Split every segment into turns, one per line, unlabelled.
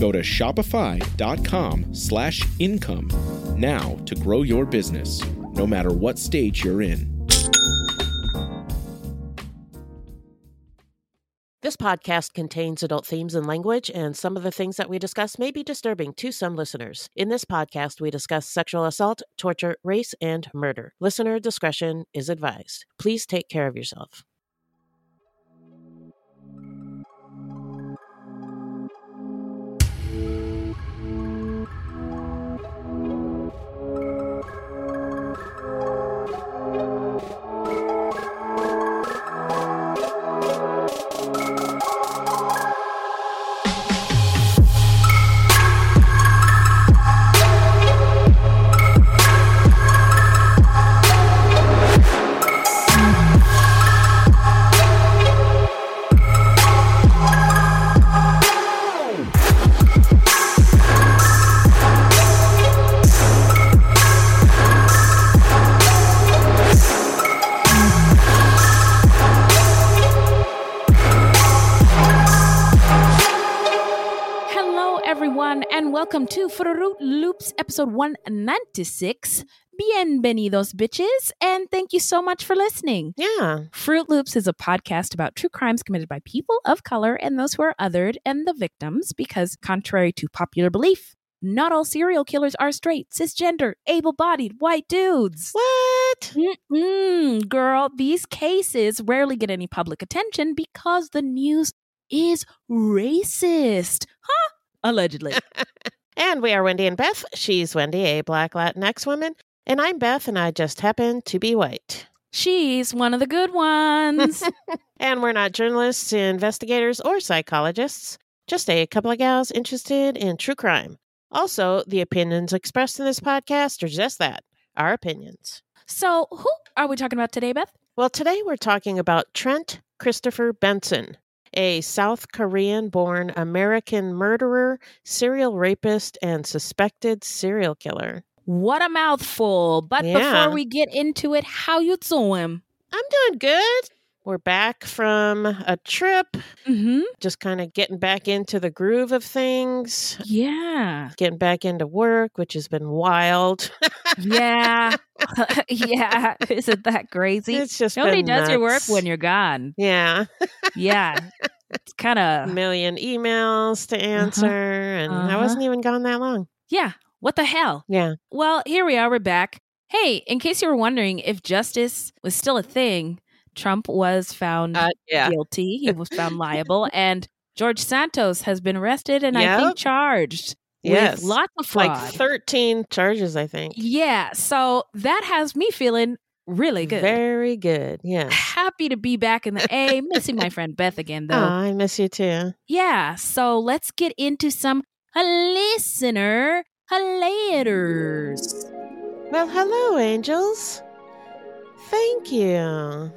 Go to shopify.com slash income now to grow your business, no matter what stage you're in.
This podcast contains adult themes and language, and some of the things that we discuss may be disturbing to some listeners. In this podcast, we discuss sexual assault, torture, race, and murder. Listener discretion is advised. Please take care of yourself.
Welcome to Fruit Loops episode 196. Bienvenidos, bitches, and thank you so much for listening.
Yeah.
Fruit Loops is a podcast about true crimes committed by people of color and those who are othered and the victims, because contrary to popular belief, not all serial killers are straight, cisgender, able bodied white dudes.
What?
Mm-mm, girl, these cases rarely get any public attention because the news is racist. Huh? Allegedly.
And we are Wendy and Beth. She's Wendy, a black Latinx woman, and I'm Beth, and I just happen to be white.
She's one of the good ones.
And we're not journalists, investigators, or psychologists, just a couple of gals interested in true crime. Also, the opinions expressed in this podcast are just that our opinions.
so, who are we talking about today, Beth?
Well, today we're talking about Trent Christopher Benson, a South Korean born American murderer, serial rapist, and suspected serial killer.
What a mouthful. But
Yeah.
before we get into it, how you doing?
I'm doing good. We're back from a trip,
Mm-hmm.
just kind of getting back into the groove of things,
Yeah.
getting back into work, which has been wild.
Yeah. yeah. Isn't that crazy?
it's just
Nobody does your work when you're gone.
yeah,
Yeah. It's kind of a
million emails to answer, and I
Uh-huh.
wasn't even gone that long.
yeah. What the hell?
Yeah,
Well, here we are. We're back. Hey, in case you were wondering if justice was still a thing, Trump was found
uh, yeah,
guilty. He was found liable. And George Santos has been arrested and I think charged
yes,
with lots of fraud.
like thirteen charges, I think.
yeah. So that has me feeling really good.
Very good. Yeah.
Happy to be back in the A. Missing my friend Beth again,
Oh,
though.
I miss you too.
Yeah. So let's get into some listener letters.
Well, hello, angels. Thank you.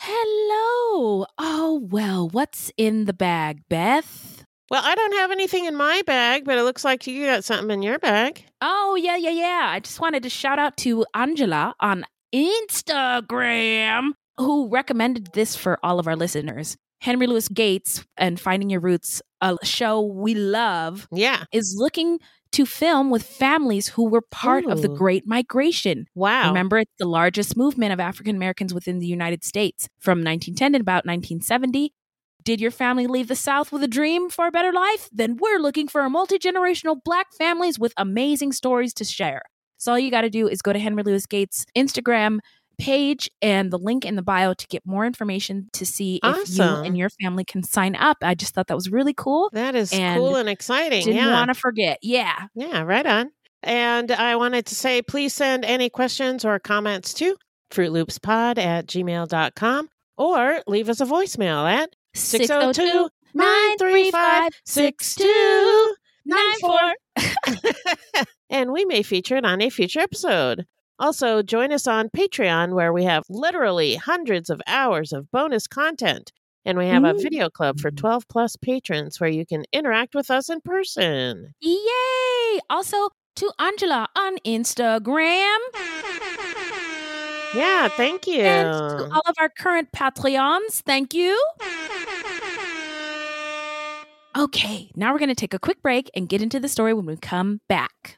Hello. Oh, well, what's in the bag, Beth?
Well, I don't have anything in my bag, but it looks like you got something in your bag.
Oh, yeah, yeah, yeah. I just wanted to shout out to Angela on Instagram who recommended this for all of our listeners. Henry Louis Gates and Finding Your Roots, a show we love,
Yeah.
is looking to film with families who were part of the Great Migration.
Wow.
Remember, it's the largest movement of African Americans within the United States from 1910 to about 1970. Did your family leave the South with a dream for a better life? Then we're looking for a multi generational black families with amazing stories to share. So all you got to do is go to Henry Louis Gates' Instagram, page and the link in the bio to get more information to see if you and your family can sign up. I just thought that was really cool.
That is
And
cool and exciting.
Didn't
yeah.
want to forget. Yeah.
Yeah, right on. And I wanted to say please send any questions or comments to fruitloopspod at gmail.com or leave us a voicemail at 602 935 6294. And we may feature it on a future episode. Also, join us on Patreon, where we have literally hundreds of hours of bonus content. And we have a video club for mm-hmm. 12 plus patrons where you can interact with us in person.
Yay! Also to Angela on Instagram.
Yeah, thank you.
And to all of our current Patreons, thank you. Okay, now we're going to take a quick break and get into the story when we come back.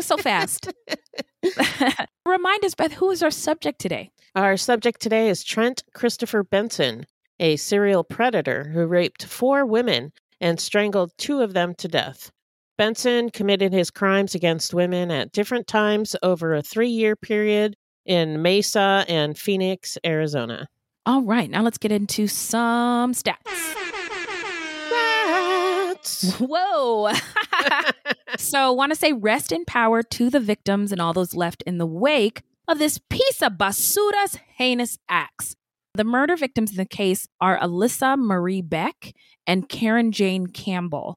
Was so fast. Remind us, Beth, who is our subject today?
Our subject today is Trent Christopher Benson, a serial predator who raped four women and strangled two of them to death. Benson committed his crimes against women at different times over a three year period in Mesa and Phoenix, Arizona.
All right, now let's get into some stats. Whoa. so, want to say rest in power to the victims and all those left in the wake of this piece of basura's heinous acts. The murder victims in the case are Alyssa Marie Beck and Karen Jane Campbell.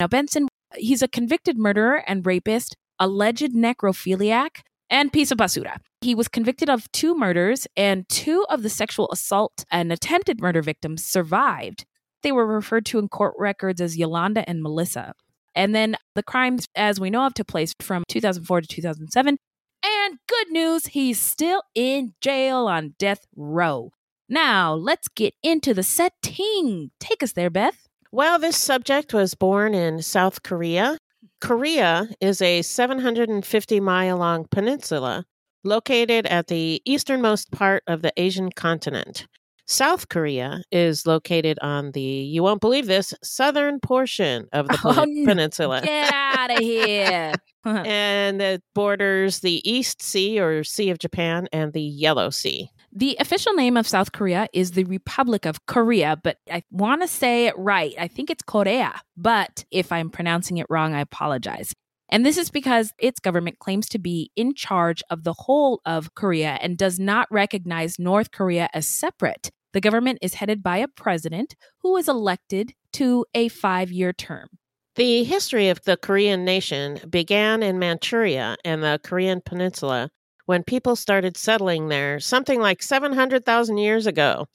Now, Benson, he's a convicted murderer and rapist, alleged necrophiliac, and piece of basura. He was convicted of two murders, and two of the sexual assault and attempted murder victims survived. They were referred to in court records as Yolanda and Melissa. And then the crimes, as we know of, took place from 2004 to 2007. And good news, he's still in jail on death row. Now, let's get into the setting. Take us there, Beth.
Well, this subject was born in South Korea. Korea is a 750 mile long peninsula located at the easternmost part of the Asian continent. South Korea is located on the, you won't believe this, southern portion of the
Oh,
peninsula.
Get out of here.
and it borders the East Sea or Sea of Japan and the Yellow Sea.
The official name of South Korea is the Republic of Korea, but I want to say it right. I think it's Korea, but if I'm pronouncing it wrong, I apologize. And this is because its government claims to be in charge of the whole of Korea and does not recognize North Korea as separate. The government is headed by a president who is elected to a five year term.
The history of the Korean nation began in Manchuria and the Korean peninsula when people started settling there something like 700,000 years ago.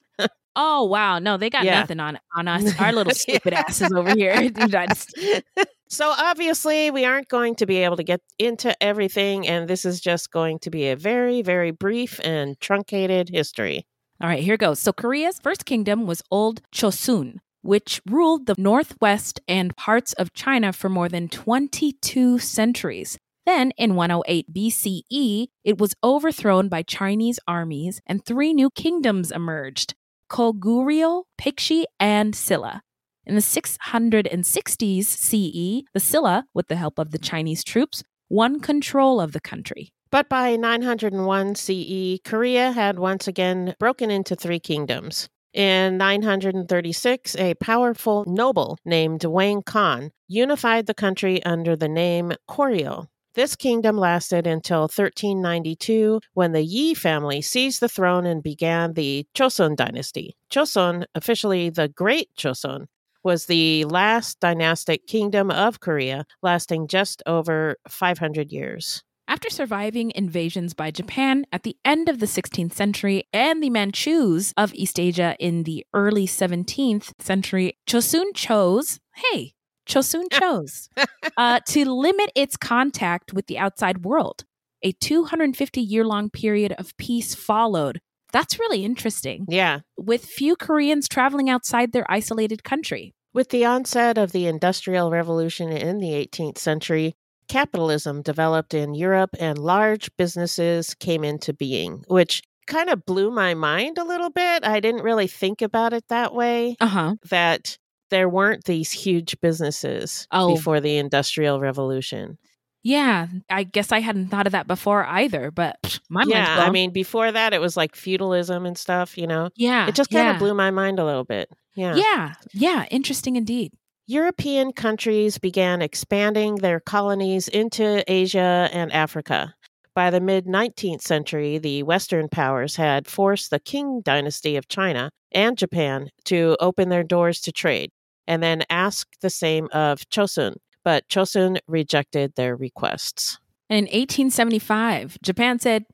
Oh wow, no, they got
Yeah.
nothing on on us. Our little stupid asses over here. in the United States.
So obviously, we aren't going to be able to get into everything, and this is just going to be a very, very brief and truncated history.
All right, here goes. So Korea's first kingdom was Old Chosun, which ruled the northwest and parts of China for more than 22 centuries. Then, in 108 BCE, it was overthrown by Chinese armies, and three new kingdoms emerged Koguryo, Pixi, and Silla. In the 660s CE, the Silla, with the help of the Chinese troops, won control of the country.
But by 901 CE, Korea had once again broken into three kingdoms. In 936, a powerful noble named Wang Khan unified the country under the name Koryo. This kingdom lasted until 1392 when the Yi family seized the throne and began the Chosun dynasty. Chosun, officially the Great Chosun, was the last dynastic kingdom of Korea, lasting just over 500 years.
After surviving invasions by Japan at the end of the 16th century and the Manchus of East Asia in the early 17th century, Chosun chose, hey, Chosun chose uh, to limit its contact with the outside world. A 250 year long period of peace followed. That's really interesting,
Yeah.
with few Koreans traveling outside their isolated country.
With the onset of the Industrial Revolution in the 18th century, capitalism developed in Europe and large businesses came into being, which kind of blew my mind a little bit. I didn't really think about it that way,
Uh huh.
that there weren't these huge businesses
Oh.
before the Industrial Revolution.
Yeah, I guess I hadn't thought of that before either, but my
yeah, I mean, before that, it was like feudalism and stuff, you know?
yeah,
It just kind
yeah.
of blew my mind a little bit. Yeah.
Yeah, yeah, interesting indeed.
European countries began expanding their colonies into Asia and Africa. By the mid 19th century, the Western powers had forced the Qing dynasty of China and Japan to open their doors to trade, and then asked the same of Chosun. But Chosun rejected their requests.
And in 1875, Japan said,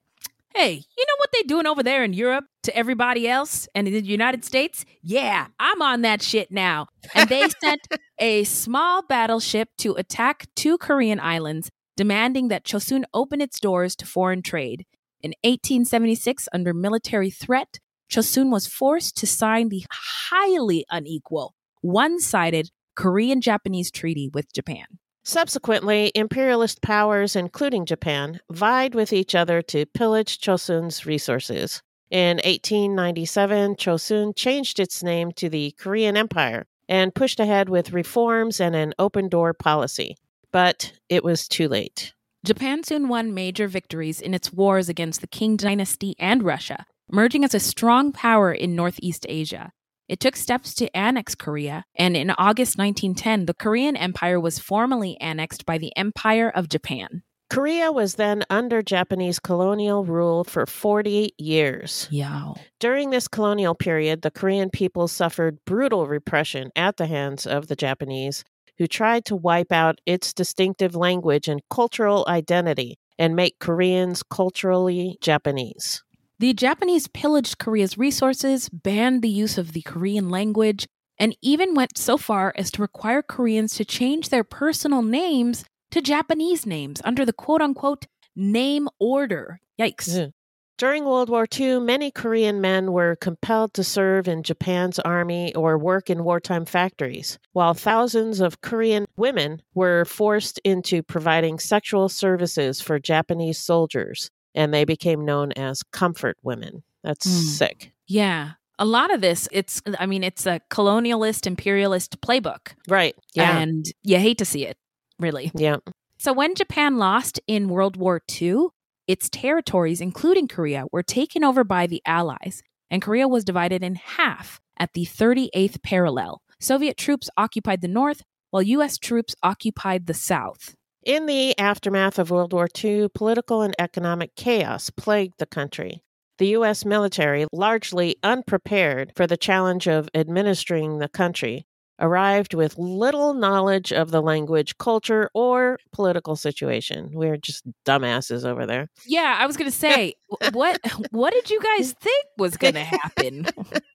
Hey, you know what they're doing over there in Europe to everybody else and in the United States? Yeah, I'm on that shit now. And they sent a small battleship to attack two Korean islands, demanding that Chosun open its doors to foreign trade. In 1876, under military threat, Chosun was forced to sign the highly unequal, one sided Korean Japanese treaty with Japan.
Subsequently, imperialist powers, including Japan, vied with each other to pillage Chosun's resources. In 1897, Chosun changed its name to the Korean Empire and pushed ahead with reforms and an open door policy. But it was too late.
Japan soon won major victories in its wars against the Qing dynasty and Russia, emerging as a strong power in Northeast Asia. It took steps to annex Korea, and in August 1910, the Korean Empire was formally annexed by the Empire of Japan.
Korea was then under Japanese colonial rule for 40 years.
Yeah.
During this colonial period, the Korean people suffered brutal repression at the hands of the Japanese, who tried to wipe out its distinctive language and cultural identity and make Koreans culturally Japanese.
The Japanese pillaged Korea's resources, banned the use of the Korean language, and even went so far as to require Koreans to change their personal names to Japanese names under the quote unquote name order. Yikes.
Ugh. During World War II, many Korean men were compelled to serve in Japan's army or work in wartime factories, while thousands of Korean women were forced into providing sexual services for Japanese soldiers, and they became known as comfort women. That's
Mm.
sick.
Yeah. A lot of this, it's, I mean, it's a colonialist, imperialist playbook.
Right. Yeah.
And you hate to see it, really.
yeah.
So when Japan lost in World War II, its territories, including Korea, were taken over by the Allies, and Korea was divided in half at the 38th parallel. Soviet troops occupied the north, while U.S. troops occupied the south.
In the aftermath of World War II, political and economic chaos plagued the country. The U.S. military, largely unprepared for the challenge of administering the country, arrived with little knowledge of the language, culture, or political situation. We're just dumbasses over there.
Yeah, I was going to say, what what did you guys think was going to happen?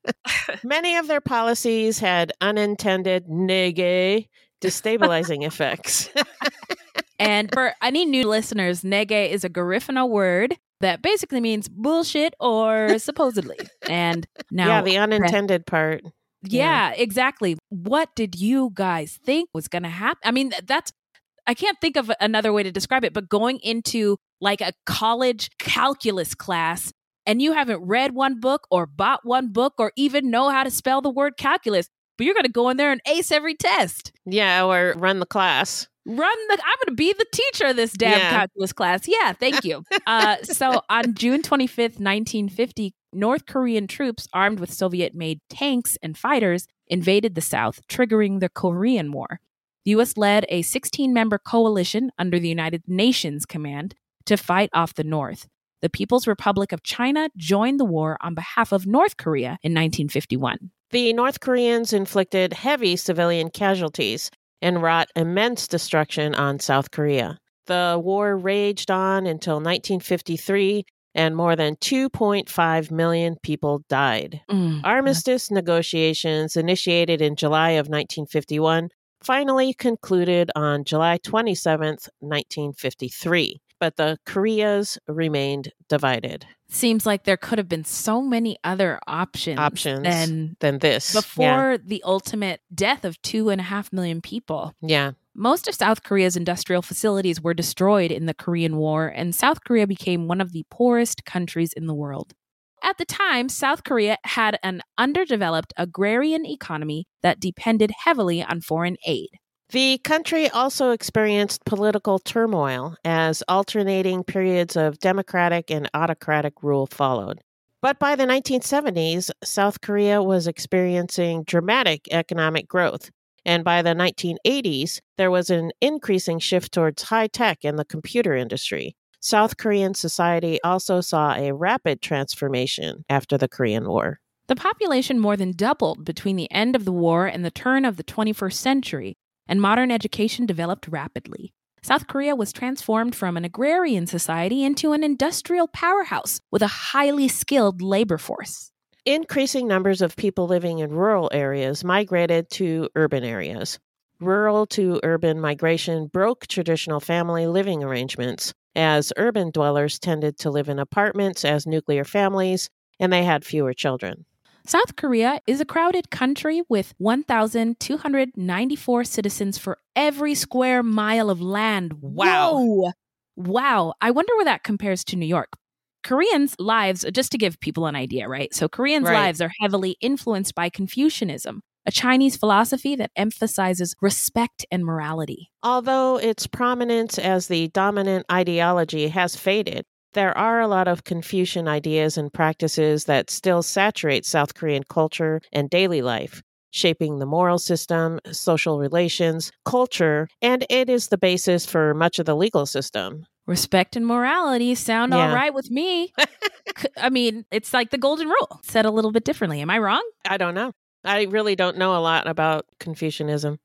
Many of their policies had unintended nege destabilizing effects.
and for any new listeners, nege is a Garifuna word that basically means bullshit or supposedly. And now
yeah, the unintended part.
Yeah, yeah, exactly. What did you guys think was going to happen? I mean, that's I can't think of another way to describe it, but going into like a college calculus class and you haven't read one book or bought one book or even know how to spell the word calculus, but you're going to go in there and ace every test.
Yeah, or run the class.
Run the, I'm going to be the teacher of this damn yeah. calculus class. Yeah, thank you. uh, so on June 25th, 1950, North Korean troops armed with Soviet made tanks and fighters invaded the South, triggering the Korean War. The U.S. led a 16 member coalition under the United Nations command to fight off the North. The People's Republic of China joined the war on behalf of North Korea in 1951.
The North Koreans inflicted heavy civilian casualties and wrought immense destruction on South Korea. The war raged on until 1953, and more than 2.5 million people died. Mm. Armistice negotiations, initiated in July of 1951, finally concluded on July 27, 1953 but the Koreas remained divided.
Seems like there could have been so many other options,
options
than,
than this
before yeah. the ultimate death of two and a half million people.
Yeah.
Most of South Korea's industrial facilities were destroyed in the Korean War, and South Korea became one of the poorest countries in the world. At the time, South Korea had an underdeveloped agrarian economy that depended heavily on foreign aid.
The country also experienced political turmoil as alternating periods of democratic and autocratic rule followed. But by the 1970s, South Korea was experiencing dramatic economic growth. And by the 1980s, there was an increasing shift towards high tech and the computer industry. South Korean society also saw a rapid transformation after the Korean War.
The population more than doubled between the end of the war and the turn of the 21st century, and modern education developed rapidly. South Korea was transformed from an agrarian society into an industrial powerhouse with a highly skilled labor force.
Increasing numbers of people living in rural areas migrated to urban areas. Rural to urban migration broke traditional family living arrangements, as urban dwellers tended to live in apartments as nuclear families and they had fewer children.
South Korea is a crowded country with 1,294 citizens for every square mile of land.
Wow.
Whoa. Wow. I wonder where that compares to New York. Koreans' lives, just to give people an idea, right? So, Koreans' right. lives are heavily influenced by Confucianism, a Chinese philosophy that emphasizes respect and morality.
Although its prominence as the dominant ideology has faded, there are a lot of Confucian ideas and practices that still saturate South Korean culture and daily life, shaping the moral system, social relations, culture, and it is the basis for much of the legal system.
Respect and morality sound yeah. all right with me. I mean, it's like the golden rule, said a little bit differently. Am I wrong?
I don't know. I really don't know a lot about Confucianism.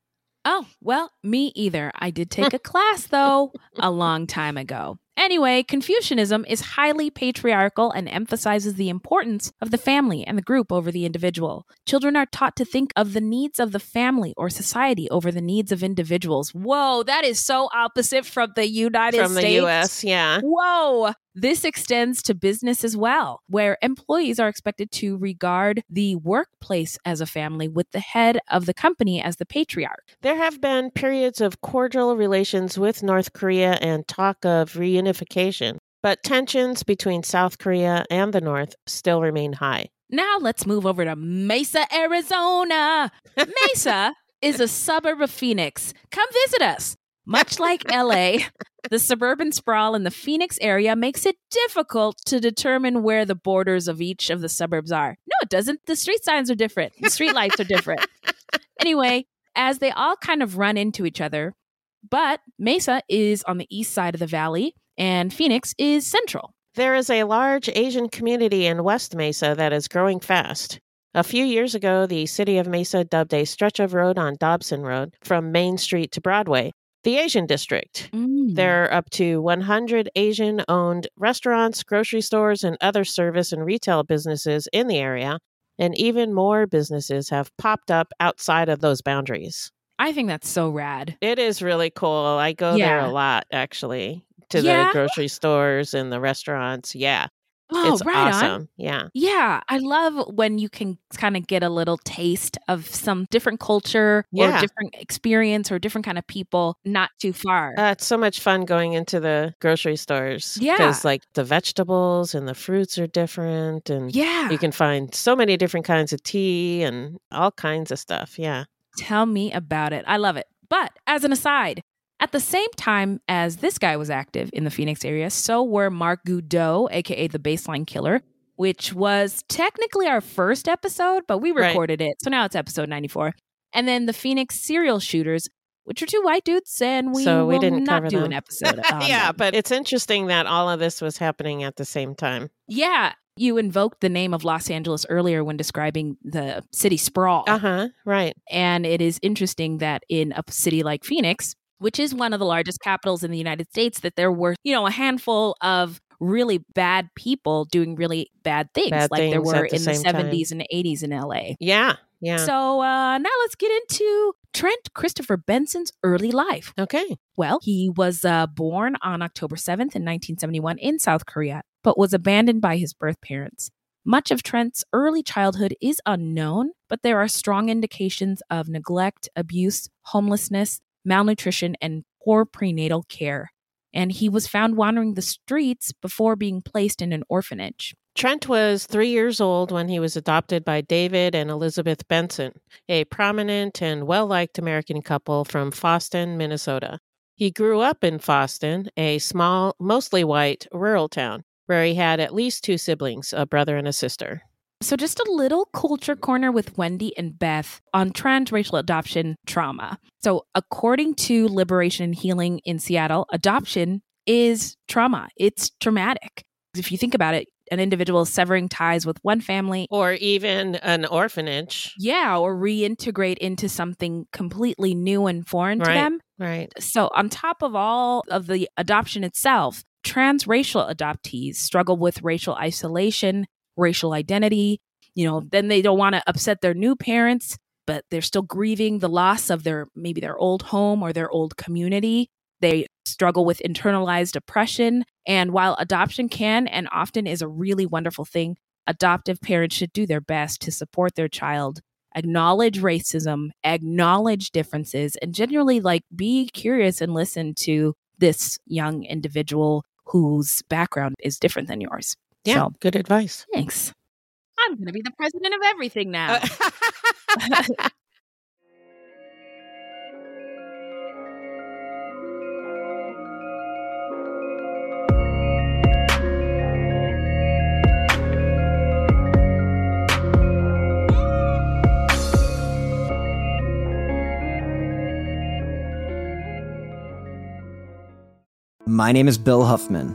Oh, well, me either. I did take a class, though, a long time ago. Anyway, Confucianism is highly patriarchal and emphasizes the importance of the family and the group over the individual. Children are taught to think of the needs of the family or society over the needs of individuals. Whoa, that is so opposite from the United
from
States.
From the US, yeah.
Whoa. This extends to business as well, where employees are expected to regard the workplace as a family with the head of the company as the patriarch.
There have been periods of cordial relations with North Korea and talk of reunification, but tensions between South Korea and the North still remain high.
Now let's move over to Mesa, Arizona. Mesa is a suburb of Phoenix. Come visit us. Much like LA, the suburban sprawl in the Phoenix area makes it difficult to determine where the borders of each of the suburbs are. No, it doesn't. The street signs are different, the street lights are different. Anyway, as they all kind of run into each other, but Mesa is on the east side of the valley and Phoenix is central.
There is a large Asian community in West Mesa that is growing fast. A few years ago, the city of Mesa dubbed a stretch of road on Dobson Road from Main Street to Broadway the Asian District.
Mm.
There are up to 100 Asian owned restaurants, grocery stores, and other service and retail businesses in the area. And even more businesses have popped up outside of those boundaries.
I think that's so rad.
It is really cool. I go there a lot, actually, to
Yeah?
the grocery stores and the restaurants. Yeah.
Oh,
it's
right on.
awesome. Yeah.
Yeah, I love when you can kind of get a little taste of some different culture
Yeah.
or different experience or different kind of people not too far.
Uh, it's so much fun going into the grocery stores.
Yeah.
Because, like, the vegetables and the fruits are different. And
yeah.
you can find so many different kinds of tea and all kinds of stuff. Yeah.
Tell me about it. I love it. But as an aside, at the same time as this guy was active in the Phoenix area, so were Mark Goudeau, aka the Baseline Killer, which was technically our first episode, but we
Right.
recorded it. So now it's episode 94. And then the Phoenix serial shooters, which are two white dudes, and we
so we didn't
not do
them.
an episode.
yeah,
them.
but it's interesting that all of this was happening at the same time.
Yeah, you invoked the name of Los Angeles earlier when describing the city sprawl.
Uh huh. Right.
And it is interesting that in a city like Phoenix, which is one of the largest capitals in the United States, that there were, you know, a handful of really bad people doing really bad things,
Bad
like there were
the
in the
same time.
70s and 80s in LA.
Yeah. Yeah.
So uh, now let's get into Trent Christopher Benson's early life.
okay.
Well, he was uh, born on October 7th in 1971 in South Korea, but was abandoned by his birth parents. Much of Trent's early childhood is unknown, but there are strong indications of neglect, abuse, homelessness, malnutrition, and poor prenatal care. And he was found wandering the streets before being placed in an orphanage.
Trent was three years old when he was adopted by David and Elizabeth Benson, a prominent and well liked American couple from Fosston, Minnesota. He grew up in Fosston, a small, mostly white, rural town, where he had at least two siblings, a brother and a sister.
So, just a little culture corner with Wendy and Beth on transracial adoption trauma. So, according to Liberation and Healing in Seattle, adoption is trauma. It's traumatic. If you think about it, an individual severing ties with one family,
Or even an orphanage.
yeah, or reintegrate into something completely new and foreign to them.
Right.
So, on top of all of the adoption itself, transracial adoptees struggle with racial isolation, racial identity. You know, then they don't want to upset their new parents, but they're still grieving the loss of their maybe their old home or their old community. They struggle with internalized oppression. And while adoption can and often is a really wonderful thing, adoptive parents should do their best to support their child acknowledge racism, acknowledge differences, and generally like be curious and listen to this young individual whose background is different than yours.
Yeah.
So,
Good advice.
thanks. I'm going to be the president of everything now.
Uh, My name is Bill Huffman,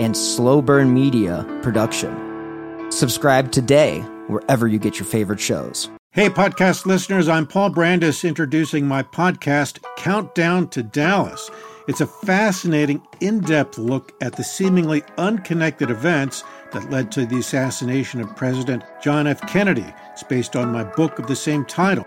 and slow burn media production. Subscribe today wherever you get your favorite shows.
Hey, podcast listeners, I'm Paul Brandus introducing my podcast, Countdown to Dallas. It's a fascinating, in depth look at the seemingly unconnected events that led to the assassination of President John F. Kennedy. It's based on my book of the same title.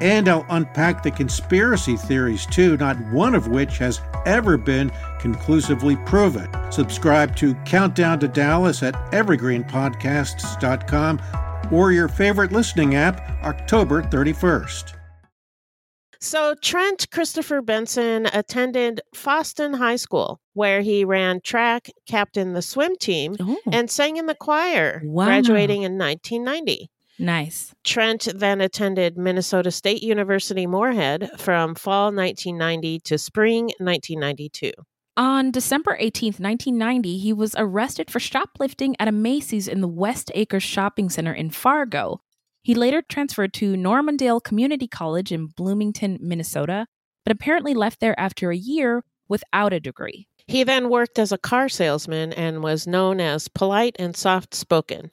And I'll unpack the conspiracy theories too, not one of which has ever been conclusively proven. Subscribe to Countdown to Dallas at evergreenpodcasts.com or your favorite listening app October 31st.
So, Trent Christopher Benson attended Fosston High School, where he ran track, captained the swim team,
Ooh.
and sang in the choir,
Wow.
graduating in 1990.
Nice.
Trent then attended Minnesota State University Moorhead from fall 1990 to spring 1992.
On December 18th, 1990, he was arrested for shoplifting at a Macy's in the West Acres Shopping Center in Fargo. He later transferred to Normandale Community College in Bloomington, Minnesota, but apparently left there after a year without a degree.
He then worked as a car salesman and was known as polite and soft spoken.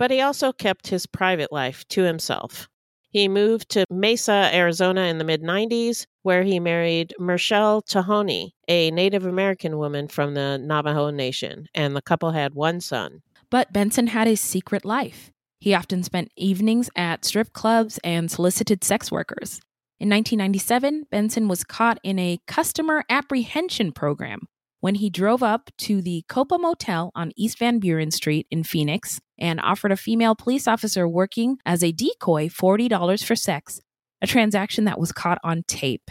But he also kept his private life to himself. He moved to Mesa, Arizona in the mid 90s, where he married Mershel Tahoney, a Native American woman from the Navajo Nation, and the couple had one son.
But Benson had a secret life. He often spent evenings at strip clubs and solicited sex workers. In 1997, Benson was caught in a customer apprehension program when he drove up to the Copa Motel on East Van Buren Street in Phoenix and offered a female police officer working as a decoy $40 for sex, a transaction that was caught on tape.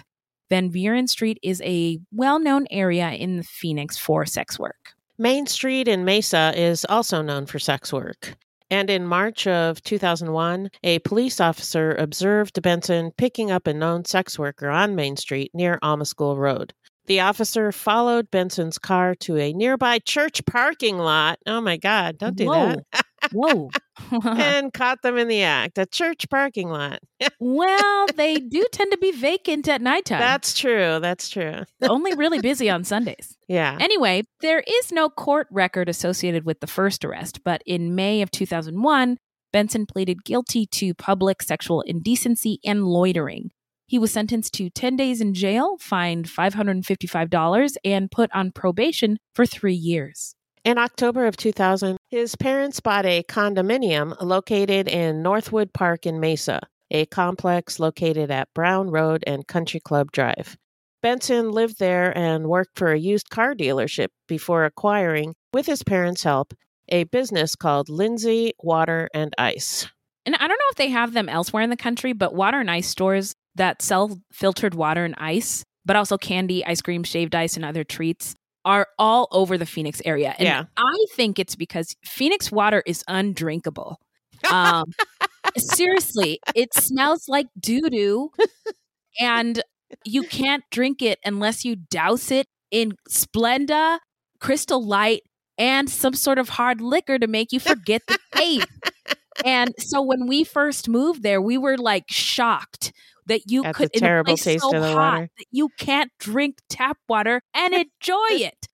Van Buren Street is a well known area in Phoenix for sex work.
Main Street in Mesa is also known for sex work. And in March of 2001, a police officer observed Benson picking up a known sex worker on Main Street near Alma School Road. The officer followed Benson's car to a nearby church parking lot. Oh my God, don't do
Whoa.
that.
Whoa.
and caught them in the act. A church parking lot.
well, they do tend to be vacant at nighttime.
That's true. That's true.
only really busy on Sundays.
Yeah.
Anyway, there is no court record associated with the first arrest, but in May of 2001, Benson pleaded guilty to public sexual indecency and loitering. He was sentenced to 10 days in jail, fined $555, and put on probation for three years.
In October of 2000, his parents bought a condominium located in Northwood Park in Mesa, a complex located at Brown Road and Country Club Drive. Benson lived there and worked for a used car dealership before acquiring, with his parents' help, a business called Lindsay Water and Ice.
And I don't know if they have them elsewhere in the country, but water and ice stores that sell filtered water and ice, but also candy, ice cream, shaved ice, and other treats are all over the Phoenix area. And
Yeah.
I think it's because Phoenix water is undrinkable. Um, seriously, it smells like doo doo, and you can't drink it unless you douse it in Splenda, Crystal Light, and some sort of hard liquor to make you forget the taste. And so when we first moved there, we were like shocked that you
At
could a
terrible
place
taste
so
of the
hot
water.
that you can't drink tap water and enjoy it.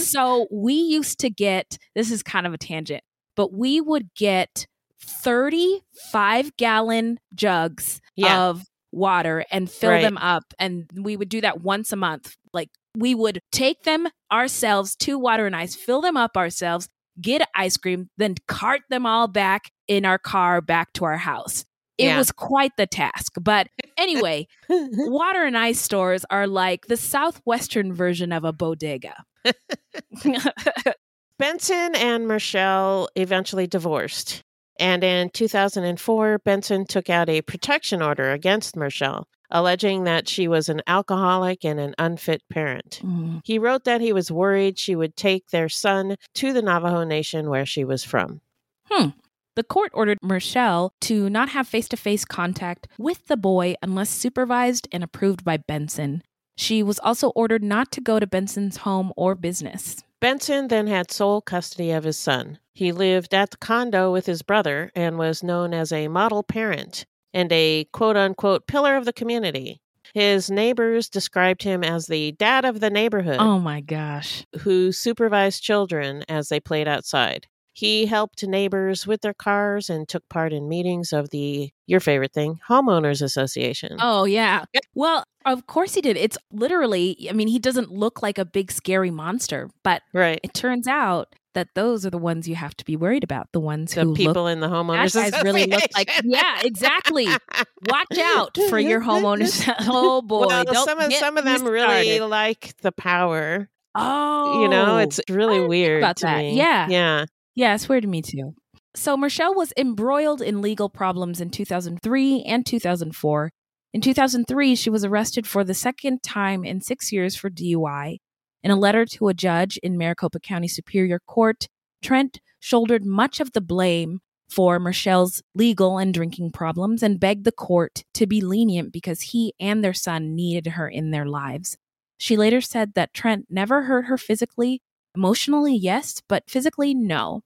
so we used to get this is kind of a tangent, but we would get 35 gallon jugs
Yeah.
of water and fill
Right.
them up. And we would do that once a month. Like we would take them ourselves to water and ice, fill them up ourselves, get ice cream, then cart them all back in our car back to our house. It
Yeah.
was quite the task. But anyway, water and ice stores are like the southwestern version of a bodega.
Benson and Michelle eventually divorced. And in 2004, Benson took out a protection order against Michelle, alleging that she was an alcoholic and an unfit parent. He wrote that he was worried she would take their son to the Navajo Nation where she was from.
Hmm. The court ordered Michelle to not have face to face contact with the boy unless supervised and approved by Benson. She was also ordered not to go to Benson's home or business.
Benson then had sole custody of his son. He lived at the condo with his brother and was known as a model parent and a quote unquote pillar of the community. His neighbors described him as the dad of the neighborhood
Oh my gosh.
who supervised children as they played outside. He helped neighbors with their cars and took part in meetings of the, your favorite thing, Homeowners Association.
Oh, yeah. Well, of course he did. It's literally, I mean, he doesn't look like a big scary monster, but
Right.
it turns out that those are the ones you have to be worried about. The ones
The
who
people
look,
in the homeowners
guys really look like. Yeah, exactly. Watch out for your homeowners. oh boy,
well,
don't
some of some of them really
started.
like the power.
Oh,
you know, oh, it's really weird
about
to
that.
me.
Yeah.
yeah.
Yeah, it's weird to me too. So Michelle was embroiled in legal problems in 2003 and 2004. In 2003, she was arrested for the second time in six years for DUI. In a letter to a judge in Maricopa County Superior Court, Trent shouldered much of the blame for Michelle's legal and drinking problems and begged the court to be lenient because he and their son needed her in their lives. She later said that Trent never hurt her physically. Emotionally, yes, but physically, no.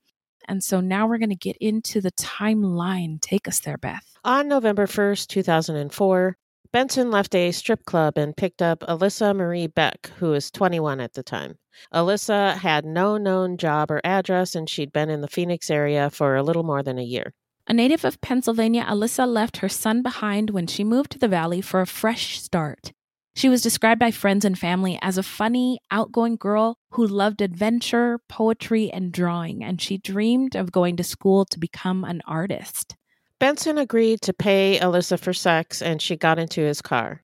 And so now we're going to get into the timeline. Take us there, Beth.
On November 1st, 2004, Benson left a strip club and picked up Alyssa Marie Beck, who was 21 at the time. Alyssa had no known job or address, and she'd been in the Phoenix area for a little more than a year.
A native of Pennsylvania, Alyssa left her son behind when she moved to the valley for a fresh start. She was described by friends and family as a funny, outgoing girl who loved adventure, poetry, and drawing, and she dreamed of going to school to become an artist.
Benson agreed to pay Alyssa for sex, and she got into his car.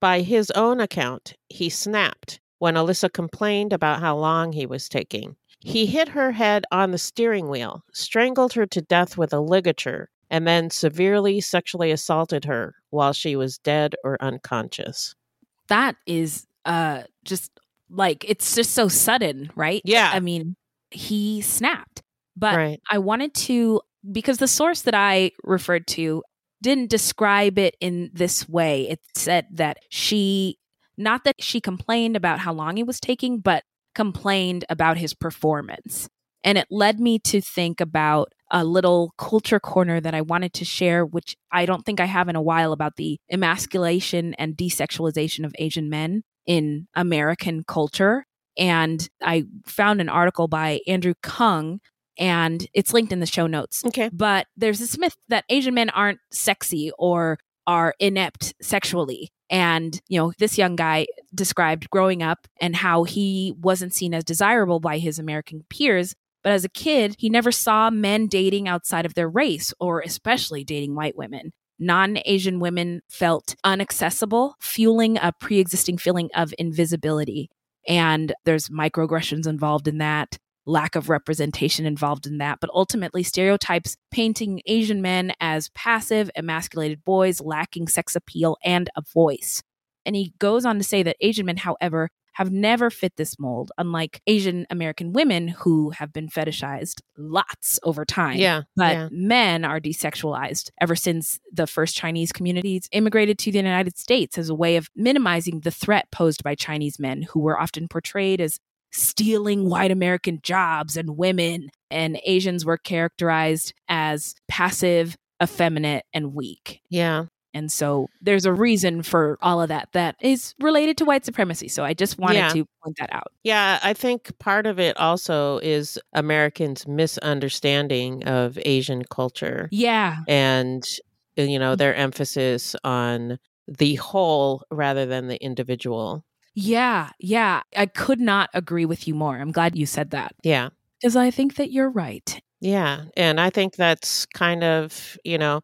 By his own account, he snapped when Alyssa complained about how long he was taking. He hit her head on the steering wheel, strangled her to death with a ligature, and then severely sexually assaulted her while she was dead or unconscious.
That is uh just like it's just so sudden, right?
Yeah.
I mean, he snapped. But
Right.
I wanted to because the source that I referred to didn't describe it in this way. It said that she not that she complained about how long he was taking, but complained about his performance. And it led me to think about a little culture corner that I wanted to share, which I don't think I have in a while about the emasculation and desexualization of Asian men in American culture. And I found an article by Andrew Kung, and it's linked in the show notes.
Okay.
But there's this myth that Asian men aren't sexy or are inept sexually. And, you know, this young guy described growing up and how he wasn't seen as desirable by his American peers. But as a kid, he never saw men dating outside of their race or especially dating white women. Non Asian women felt unaccessible, fueling a pre existing feeling of invisibility. And there's microaggressions involved in that, lack of representation involved in that, but ultimately stereotypes painting Asian men as passive, emasculated boys lacking sex appeal and a voice. And he goes on to say that Asian men, however, have never fit this mold, unlike Asian American women who have been fetishized lots over time.
Yeah,
But
yeah.
men are desexualized ever since the first Chinese communities immigrated to the United States as a way of minimizing the threat posed by Chinese men who were often portrayed as stealing white American jobs and women. And Asians were characterized as passive, effeminate, and weak.
Yeah.
And so there's a reason for all of that that is related to white supremacy. So I just wanted
Yeah.
to point that out.
Yeah, I think part of it also is Americans' misunderstanding of Asian culture
Yeah.
and, uh, you know, their emphasis on the whole rather than the individual.
Yeah. Yeah. I could not agree with you more. I'm glad you said that
Yeah.
because I think that you're right.
Yeah. And I think that's kind of, you know,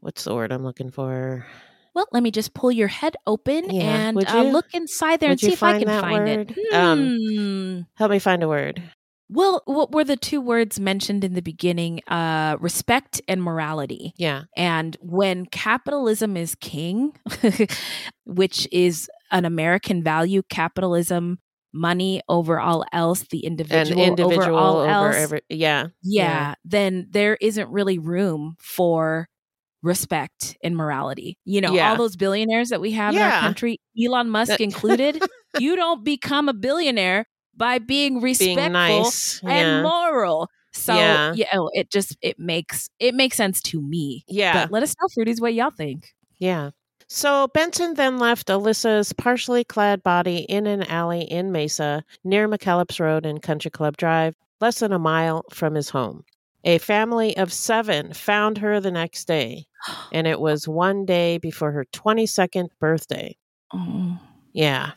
what's the word I'm looking for?
Well, let me just pull your head open
Yeah,
and uh, look inside there and see if I can find
word?
it.
Um,
Hmm.
Help me find a word.
Well, what were the two words mentioned in the beginning? Uh, respect and morality.
Yeah.
And when capitalism is king, which is an American value, capitalism, money over all else, the individual,
individual
over all
over
else,
every yeah.
yeah, then there isn't really room for respect and morality. You know,
Yeah.
all those billionaires that we have in our country, Elon Musk included, you don't become a billionaire by being respectful
Being nice.
and
Yeah.
moral. So
Yeah.
yeah, oh, it just it makes it makes sense to me.
Yeah.
But let us know, fruities, what y'all think.
Yeah. So Benson then left Alyssa's partially clad body in an alley in Mesa near McKellips Road and Country Club Drive, less than a mile from his home. A family of seven found her the next day, and it was one day before her 22nd birthday.
Oh.
Yeah.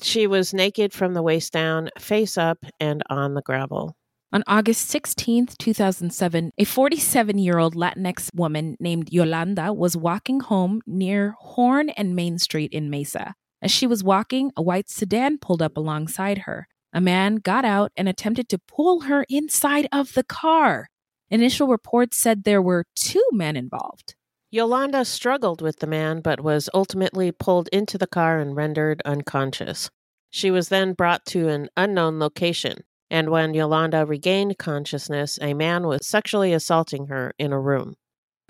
She was naked from the waist down, face up, and on the gravel.
On August 16, 2007, a 47 year old Latinx woman named Yolanda was walking home near Horne and Main Street in Mesa. As she was walking, a white sedan pulled up alongside her. A man got out and attempted to pull her inside of the car. Initial reports said there were two men involved.
Yolanda struggled with the man, but was ultimately pulled into the car and rendered unconscious. She was then brought to an unknown location, and when Yolanda regained consciousness, a man was sexually assaulting her in a room.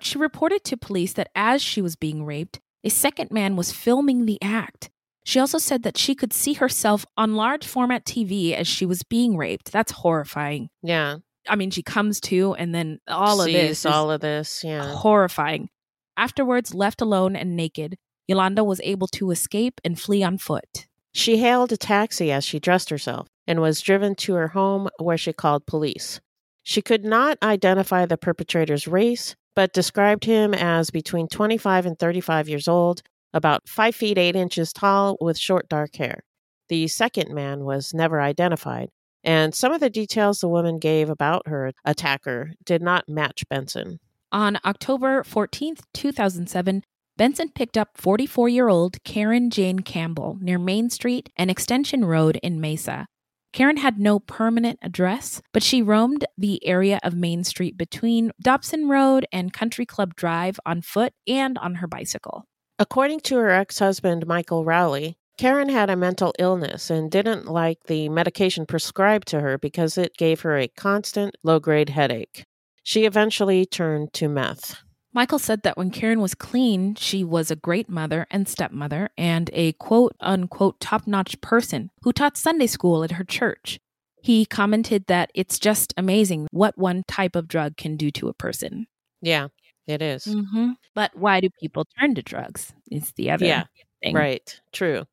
She reported to police that as she was being raped, a second man was filming the act. She also said that she could see herself on large format TV as she was being raped. That's horrifying.
Yeah.
I mean, she comes to, and then all
Sees
of this.
all of this, yeah.
Horrifying. Afterwards, left alone and naked, Yolanda was able to escape and flee on foot.
She hailed a taxi as she dressed herself and was driven to her home where she called police. She could not identify the perpetrator's race, but described him as between 25 and 35 years old, about 5 feet 8 inches tall, with short dark hair. The second man was never identified, and some of the details the woman gave about her attacker did not match Benson.
On October 14th, 2007, Benson picked up 44 year old Karen Jane Campbell near Main Street and Extension Road in Mesa. Karen had no permanent address, but she roamed the area of Main Street between Dobson Road and Country Club Drive on foot and on her bicycle.
According to her ex husband, Michael Rowley, Karen had a mental illness and didn't like the medication prescribed to her because it gave her a constant low grade headache. She eventually turned to meth.
Michael said that when Karen was clean, she was a great mother and stepmother and a quote unquote top notch person who taught Sunday school at her church. He commented that it's just amazing what one type of drug can do to a person.
Yeah, it is.
Mm-hmm. But why do people turn to drugs? Is the other
Yeah,
thing.
Right, true.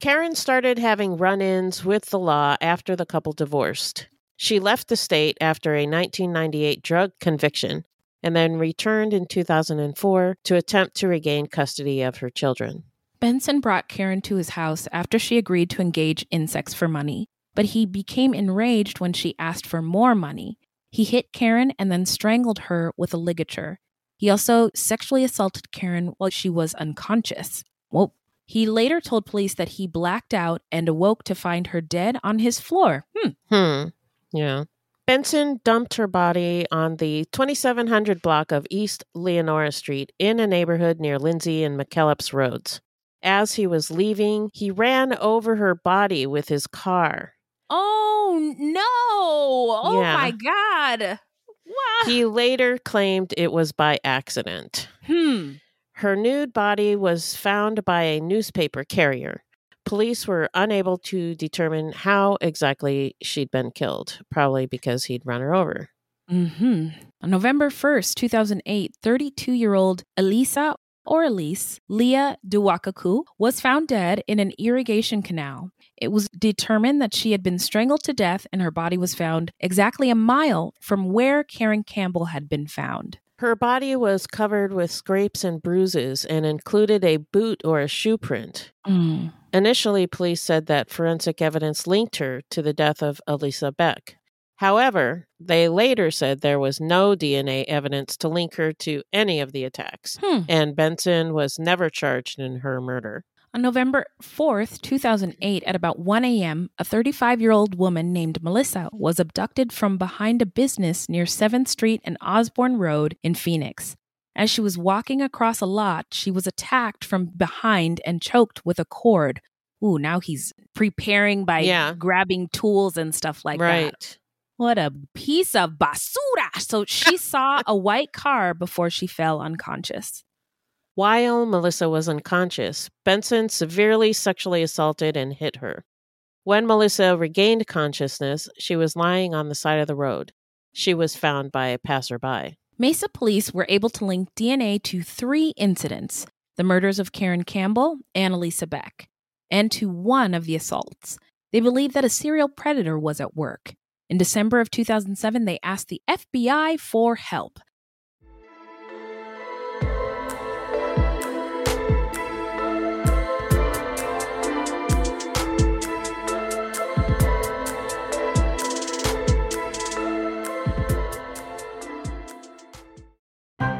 Karen started having run ins with the law after the couple divorced. She left the state after a 1998 drug conviction and then returned in 2004 to attempt to regain custody of her children.
Benson brought Karen to his house after she agreed to engage in sex for money, but he became enraged when she asked for more money. He hit Karen and then strangled her with a ligature. He also sexually assaulted Karen while she was unconscious. Well, he later told police that he blacked out and awoke to find her dead on his floor. Hmm.
Hmm. Yeah. Benson dumped her body on the 2700 block of East Leonora Street in a neighborhood near Lindsay and McKellips Roads. As he was leaving, he ran over her body with his car.
Oh no! Oh
Yeah.
my god! Wow.
He later claimed it was by accident.
Hmm.
Her nude body was found by a newspaper carrier. Police were unable to determine how exactly she'd been killed, probably because he'd run her over.
Mm-hmm. On November 1st, 2008, 32 year old Elisa or Elise Leah Duwakaku was found dead in an irrigation canal. It was determined that she had been strangled to death and her body was found exactly a mile from where Karen Campbell had been found.
Her body was covered with scrapes and bruises and included a boot or a shoe print.
Mm.
Initially, police said that forensic evidence linked her to the death of Elisa Beck. However, they later said there was no DNA evidence to link her to any of the attacks,
Hmm.
and Benson was never charged in her murder.
On November 4th, 2008, at about 1 a.m., a 35 year old woman named Melissa was abducted from behind a business near 7th Street and Osborne Road in Phoenix. As she was walking across a lot, she was attacked from behind and choked with a cord. Ooh, now he's preparing by
Yeah.
grabbing tools and stuff like that.
right.
What a piece of basura. So she saw a white car before she fell unconscious.
While Melissa was unconscious, Benson severely sexually assaulted and hit her. When Melissa regained consciousness, she was lying on the side of the road. She was found by a passerby.
Mesa police were able to link DNA to three incidents the murders of Karen Campbell and Elisa Beck, and to one of the assaults. They believed that a serial predator was at work. In December of 2007, they asked the FBI for help.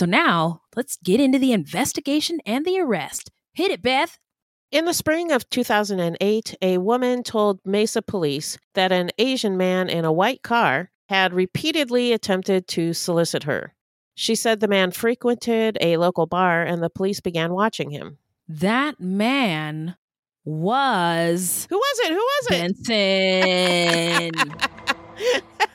So now let's get into the investigation and the arrest. Hit it, Beth.
In the spring of 2008, a woman told Mesa police that an Asian man in a white car had repeatedly attempted to solicit her. She said the man frequented a local bar and the police began watching him.
That man was.
Who was it? Who was
it? Benson.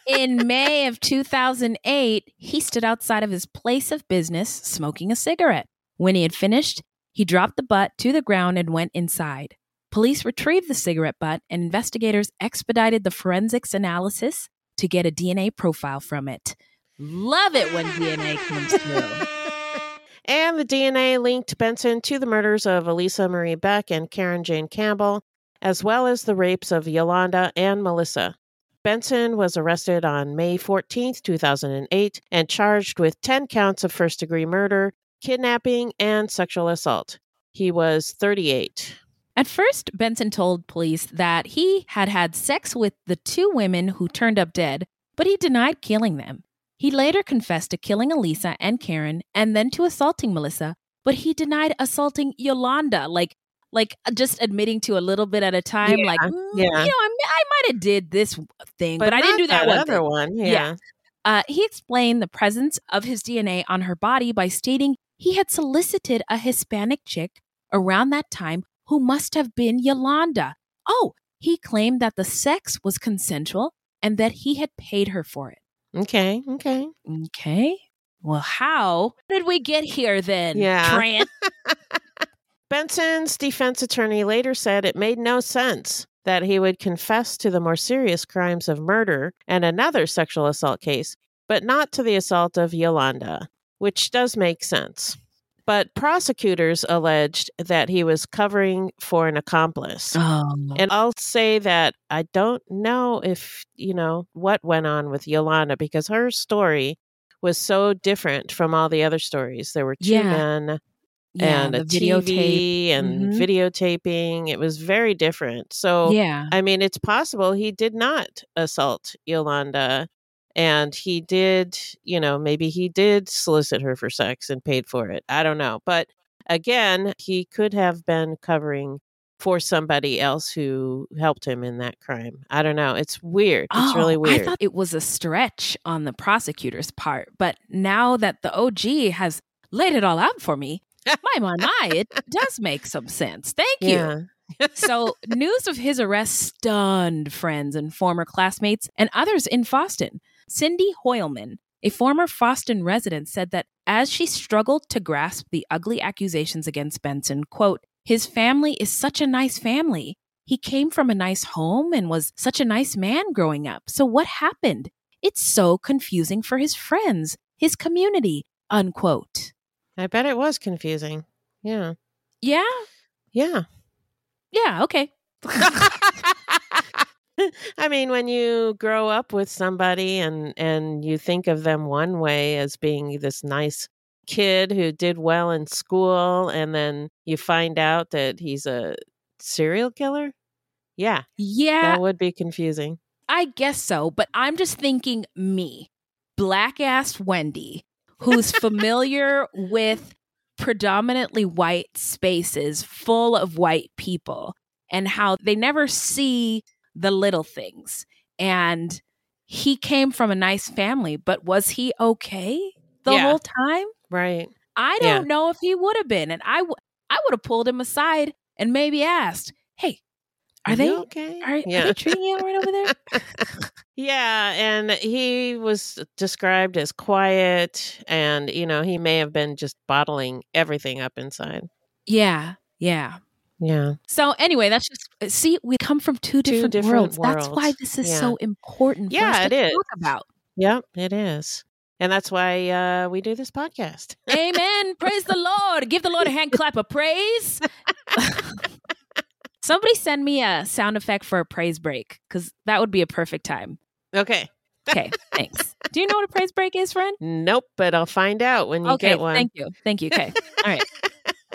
In May of 2008, he stood outside of his place of business smoking a cigarette. When he had finished, he dropped the butt to the ground and went inside. Police retrieved the cigarette butt, and investigators expedited the forensics analysis to get a DNA profile from it. Love it when DNA comes through.
and the DNA linked Benson to the murders of Elisa Marie Beck and Karen Jane Campbell, as well as the rapes of Yolanda and Melissa. Benson was arrested on May 14, 2008, and charged with 10 counts of first degree murder, kidnapping, and sexual assault. He was 38.
At first, Benson told police that he had had sex with the two women who turned up dead, but he denied killing them. He later confessed to killing Elisa and Karen and then to assaulting Melissa, but he denied assaulting Yolanda. Like, like uh, just admitting to a little bit at a time.
Yeah,
like, mm,
yeah.
you know, I, I might have did this thing, but,
But
I didn't do that,
that
one
other
thing.
one, yeah.
Uh, he explained the presence of his DNA on her body by stating he had solicited a Hispanic chick around that time who must have been Yolanda. Oh, he claimed that the sex was consensual and that he had paid her for it.
Okay, okay.
Okay. Well, how did we get here then?
Yeah.
Trent?
Benson's defense attorney later said it made no sense that he would confess to the more serious crimes of murder and another sexual assault case, but not to the assault of Yolanda, which does make sense. But prosecutors alleged that he was covering for an accomplice.
Oh.
And I'll say that I don't know if, you know, what went on with Yolanda because her story was so different from all the other stories. There were two
Yeah.
men
Yeah,
and
the
a
videotape.
and
Mhm.
videotaping. It was very different. So,
Yeah.
I mean, it's possible he did not assault Yolanda and he did, you know, maybe he did solicit her for sex and paid for it. I don't know. But again, he could have been covering for somebody else who helped him in that crime. I don't know. It's weird. It's really
Oh,
weird.
I thought it was a stretch on the prosecutor's part, but now that the OG has laid it all out for me, my, my, my, it does make some sense. Thank you.
Yeah.
so, news of his arrest stunned friends and former classmates and others in Fosston. Cindy Hoyleman, a former Fosston resident, said that as she struggled to grasp the ugly accusations against Benson, quote, his family is such a nice family. He came from a nice home and was such a nice man growing up. So what happened? It's so confusing for his friends, his community, unquote.
I bet it was confusing. Yeah.
Yeah?
Yeah.
Yeah, okay.
I mean, when you grow up with somebody and and you think of them one way as being this nice kid who did well in school and then you find out that he's a serial killer? Yeah.
Yeah.
That would be confusing.
I guess so, but I'm just thinking me, black ass Wendy, who's familiar with predominantly white spaces full of white people and how they never see the little things. And he came from a nice family, but was he okay the
Yeah.
whole time?
Right.
I don't know if he would have been. And I, w- I would have pulled him aside and maybe asked, hey, are they
okay?
Are, are they treating you right over there?
Yeah, and he was described as quiet and you know, he may have been just bottling everything up inside.
Yeah, yeah.
Yeah.
So anyway, that's just uh, see, we come from two different,
different
worlds. That's why this is
Yeah.
so important for
Yeah,
us
it
to
is.
talk about.
Yep, it is. And that's why uh, we do this podcast.
Amen. Praise the Lord. Give the Lord a hand clap of praise. Somebody send me a sound effect for a praise break because that would be a perfect time.
Okay.
Okay, thanks. Do you know what a praise break is, friend?
Nope, but I'll find out when you
okay,
get one.
thank you. Thank you. Okay. All right.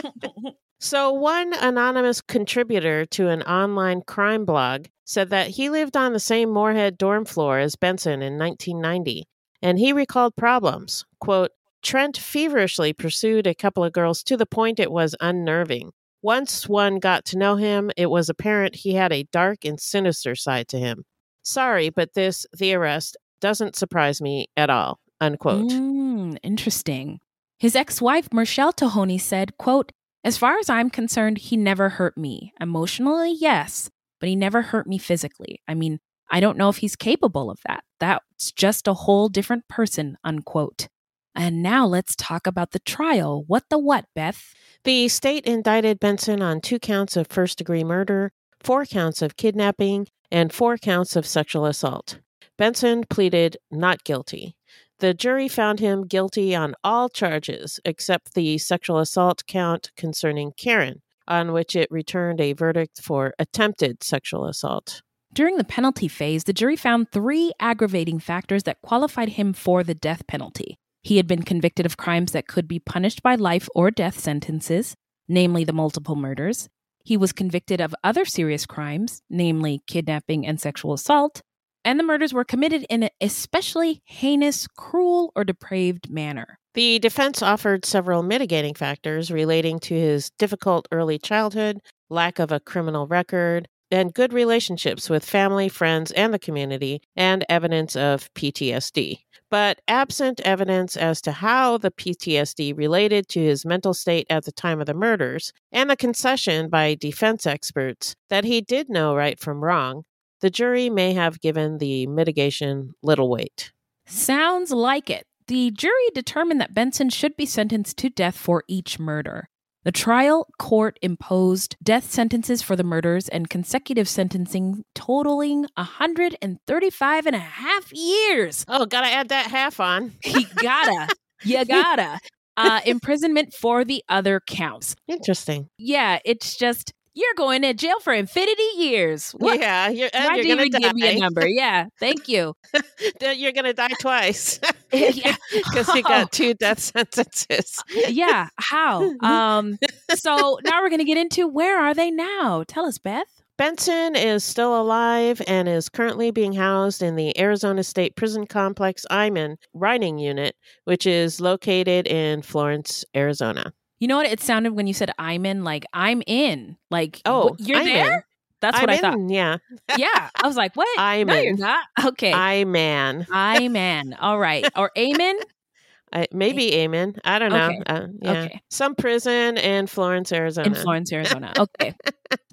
So, one anonymous contributor to an online crime blog said that he lived on the same Moorhead dorm floor as Benson in 1990, and he recalled problems. Quote, Trent feverishly pursued a couple of girls to the point it was unnerving. Once one got to know him, it was apparent he had a dark and sinister side to him. Sorry, but this, the arrest, doesn't surprise me at all. Unquote.
Mm, interesting. His ex-wife, Michelle Tahoney, said, quote, As far as I'm concerned, he never hurt me. Emotionally, yes, but he never hurt me physically. I mean, I don't know if he's capable of that. That's just a whole different person, unquote. And now let's talk about the trial. What the what, Beth?
The state indicted Benson on two counts of first degree murder, four counts of kidnapping, and four counts of sexual assault. Benson pleaded not guilty. The jury found him guilty on all charges except the sexual assault count concerning Karen, on which it returned a verdict for attempted sexual assault.
During the penalty phase, the jury found three aggravating factors that qualified him for the death penalty. He had been convicted of crimes that could be punished by life or death sentences, namely the multiple murders. He was convicted of other serious crimes, namely kidnapping and sexual assault, and the murders were committed in an especially heinous, cruel, or depraved manner.
The defense offered several mitigating factors relating to his difficult early childhood, lack of a criminal record, and good relationships with family, friends, and the community, and evidence of PTSD. But absent evidence as to how the PTSD related to his mental state at the time of the murders, and the concession by defense experts that he did know right from wrong, the jury may have given the mitigation little weight.
Sounds like it. The jury determined that Benson should be sentenced to death for each murder. The trial court imposed death sentences for the murders and consecutive sentencing totaling 135 and a half years.
Oh, gotta add that half on.
You gotta. you gotta. Uh, imprisonment for the other counts.
Interesting.
Yeah, it's just you're going to jail for infinity years. What?
Yeah, you're,
Why
you're
do you
die.
give me a number? Yeah, thank you.
you're gonna die twice
yeah,
because he got two death sentences.
yeah. How? Um. So now we're gonna get into where are they now? Tell us, Beth.
Benson is still alive and is currently being housed in the Arizona State Prison Complex Eyman Writing Unit, which is located in Florence, Arizona.
You know what it sounded when you said I'm in? Like I'm in. Like
Oh,
you're
I'm
there.
in.
That's
I'm
what I thought.
in, Yeah,
Yeah, I was like, what?
I'm
no,
in.
you're not. Okay,
I man.
I'm in. All right, or amen.
I, maybe Amen. I don't know.
Okay.
Uh, yeah.
Okay.
Some prison in Florence, Arizona.
in Florence, Arizona. Okay.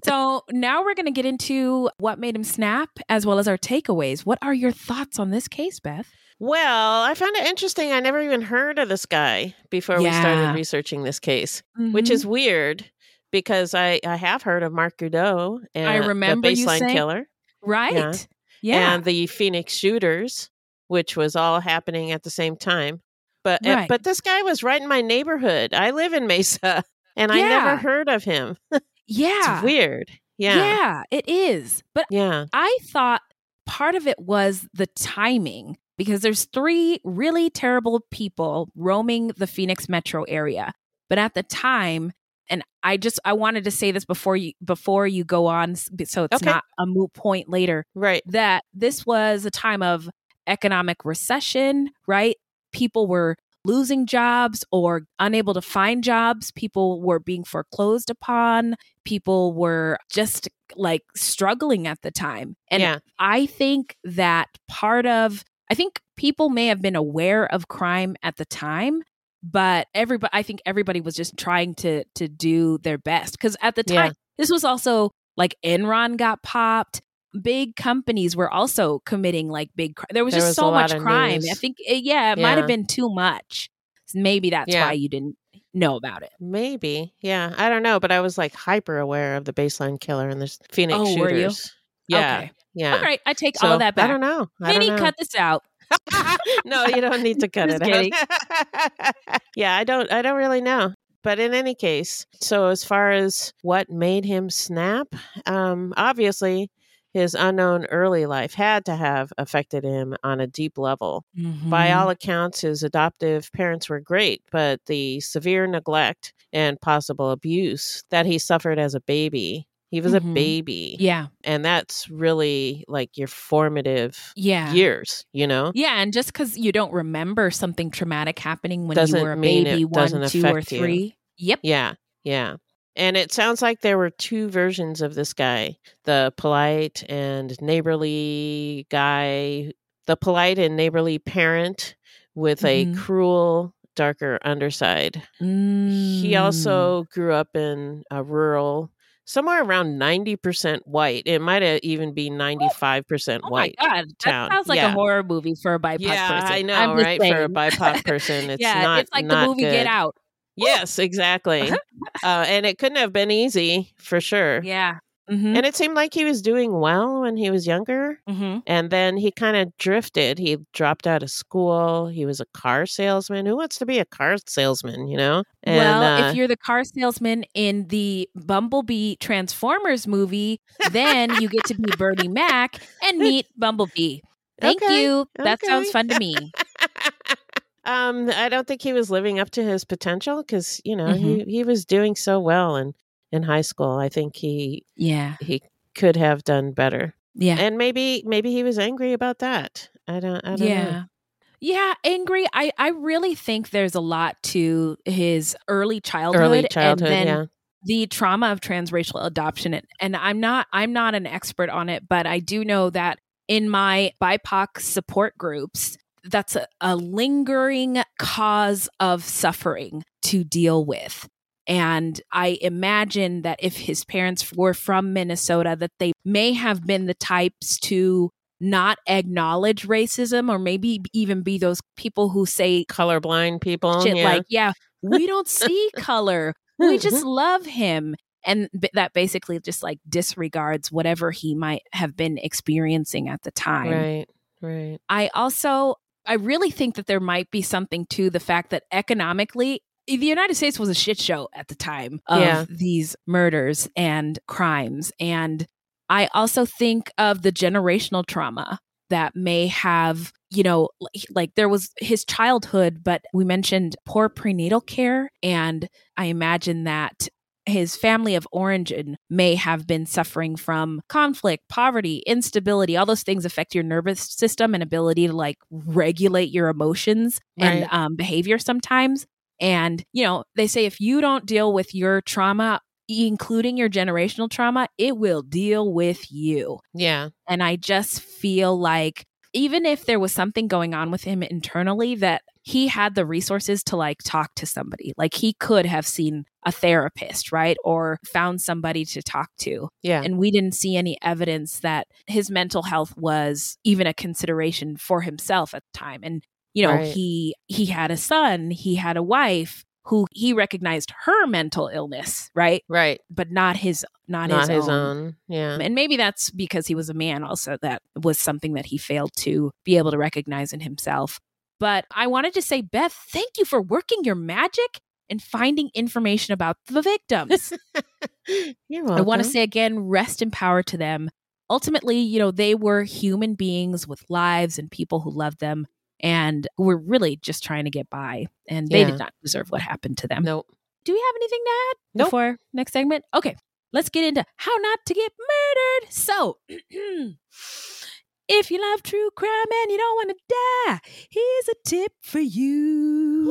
so now we're going to get into what made him snap as well as our takeaways. What are your thoughts on this case, Beth?
Well, I found it interesting. I never even heard of this guy before we started researching this case, which
Mhm.
is weird because I, I have heard of Mark Goudeau and
I remember
the
you
baseline
saying-
killer.
Right.
Yeah.
Yeah.
And the Phoenix shooters, which was all happening at the same time. But uh, but this guy was right in my neighborhood. I live in Mesa and I never heard of him.
yeah.
It's weird. Yeah.
Yeah, it is. But
Yeah.
I thought part of it was the timing because there's three really terrible people roaming the Phoenix metro area. But at the time, and I just I wanted to say this before you before you go on so it's
Okay.
not a moot point later
Right.
that this was a time of economic recession, right? People were losing jobs or unable to find jobs. People were being foreclosed upon. People were just like struggling at the time. And
Yeah.
I think that part of, I think people may have been aware of crime at the time. But everybody, I think everybody was just trying to to do their best because at the
Yeah.
time, this was also like Enron got popped big companies were also committing like big cri- there was
There
just
was
so much crime i think eh, yeah it might have been too much maybe that's
Yeah.
why you didn't know about it
Maybe. Yeah. I don't know. But I was like hyper aware of the baseline killer and the Phoenix
Oh, were you?
shooters. Yeah.
Okay.
Yeah.
all right i take
So,
all of that back
I don't know. I
Minnie,
don't know.
cut this out
no, you don't need to cut it
kidding.
out. yeah, I don't I don't really know. But in any case, so as far as what made him snap, um, obviously his unknown early life had to have affected him on a deep level. By
Mhm.
all accounts, his adoptive parents were great, but the severe neglect and possible abuse that he suffered as a baby, he was
Mhm.
a baby.
Yeah.
And that's really like your formative
Yeah.
years, you know?
Yeah, and just because you don't remember something traumatic happening when
Doesn't
you were a baby, one, two, or
affect you.
three. Yep.
Yeah, yeah. And it sounds like there were two versions of this guy the polite and neighborly guy, the polite and neighborly parent with
Mhm.
a cruel, darker underside. He
Mm.
also grew up in a rural, somewhere around 90% white. It might even be 95%
Oh my
white
god,
town.
that sounds like
yeah.
a horror movie for a BIPOC
Yeah,
person.
I know, right? For a. BIPOC person, it's
yeah,
not
it's like
not
the movie Get. Out.
Yes, exactly. uh, and it couldn't have been easy for sure.
Yeah. Mhm.
And it seemed like he was doing well when he was younger.
Mhm.
And then he kind of drifted. He dropped out of school. He was a car salesman. Who wants to be a car salesman, you know? And,
well,
uh,
if you're the car salesman in the Bumblebee Transformers movie, then you get to be Bernie Mac and meet Bumblebee. Thank
Okay,
you. That sounds fun to me.
um, I don't think he was living up to his potential because, you know, he,
Mhm.
he was doing so well in, in high school. I think he
Yeah.
he could have done better.
Yeah.
And maybe maybe he was angry about that. I don't I don't
yeah.
know.
Yeah, angry. I, I really think there's a lot to his early childhood,
Early childhood,
and then
yeah.
the trauma of transracial adoption. And, and I'm not I'm not an expert on it, but I do know that in my BIPOC support groups, that's a, a lingering cause of suffering to deal with. And I imagine that if his parents were from Minnesota, that they may have been the types to not acknowledge racism or maybe even be those people who say
colorblind people.
shit
yeah.
like, yeah, we don't see color. We just love him. And b- that basically just like disregards whatever he might have been experiencing at the time.
Right. Right.
I also I really think that there might be something to the fact that economically the United States was a shit show at the time of
Yeah.
these murders and crimes and I also think of the generational trauma that may have, you know, like, like there was his childhood, but we mentioned poor prenatal care. And I imagine that his family of origin may have been suffering from conflict, poverty, instability. All those things affect your nervous system and ability to like regulate your emotions and um, behavior sometimes. And, you know, they say if you don't deal with your trauma, including your generational trauma, it will deal with you.
Yeah.
And I just feel like even if there was something going on with him internally, that he had the resources to like talk to somebody. Like he could have seen a therapist, right? Or found somebody to talk to.
Yeah.
And we didn't see any evidence that his mental health was even a consideration for himself at the time. And, you know,
Right.
he he had a son, he had a wife who he recognized her mental illness, right?
Right.
But not his not,
Not
his,
his own. Yeah.
and maybe that's because he was a man, also, that was something that he failed to be able to recognize in himself. But I wanted to say, Beth, thank you for working your magic and finding information about the victims.
You're
I want to say again, rest in power to them. Ultimately, you know, they were human beings with lives and people who loved them and who were really just trying to get by. And they
Yeah.
did not deserve what happened to them.
Nope.
Do we have anything to add
Nope.
before next segment? Okay, let's get into how not to get murdered. So, if you love true crime and you don't want to die, here's a tip for you.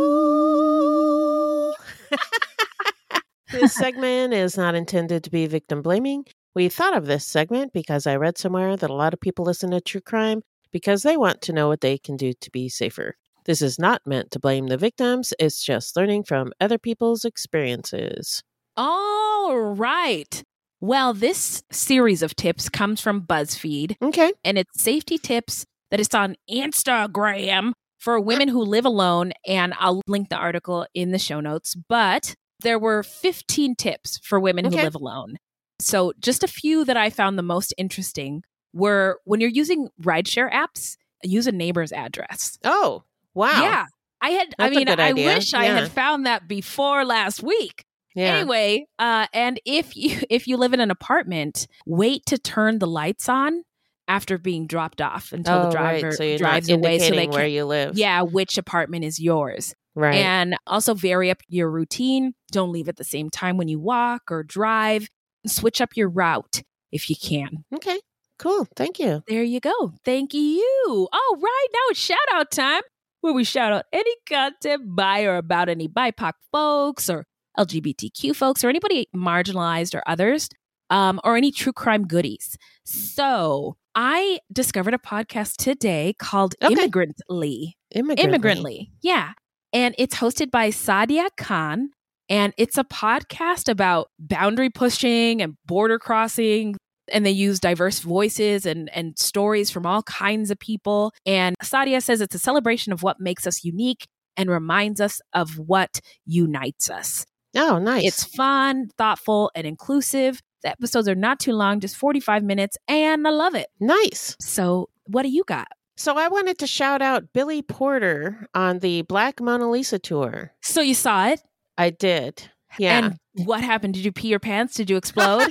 this segment is not intended to be victim blaming. We thought of this segment because I read somewhere that a lot of people listen to true crime because they want to know what they can do to be safer. This is not meant to blame the victims, it's just learning from other people's experiences.
All right. Well, this series of tips comes from BuzzFeed.
Okay.
And it's safety tips that is on Instagram for women who live alone. And I'll link the article in the show notes. But there were 15 tips for women who live alone. So, just a few that I found the most interesting were when you're using rideshare apps, use a neighbor's address.
Oh, wow.
Yeah. I had I
That's a
mean, I wish I had found that before last week.
Yeah.
Anyway, uh, and if you if you live in an apartment, wait to turn the lights on after being dropped off until
Oh,
the
right.
driver
So you're
drives away so they
where
can
you live.
Yeah, which apartment is yours.
Right.
And also vary up your routine. Don't leave at the same time when you walk or drive. Switch up your route if you can.
Okay. Cool. Thank you.
There you go. Thank you. All right, now it's shout out time where we shout out any content by or about any BIPOC folks or LGBTQ folks or anybody marginalized or others, um, or any true crime goodies. So I discovered a podcast today called
Okay.
Immigrantly.
Immigrantly.
Immigrantly. Yeah. And it's hosted by Saadia Khan. And it's a podcast about boundary pushing and border crossing. And they use diverse voices and, and stories from all kinds of people. And Saadia says it's a celebration of what makes us unique and reminds us of what unites us.
Oh, nice.
It's fun, thoughtful, and inclusive. The episodes are not too long, just 45 minutes, and I love it.
Nice.
So, what do you got?
So I wanted to shout out Billy Porter on the Black Mona Lisa tour.
So, you saw it?
I did. Yeah.
And what happened? Did you pee your pants? Did you explode?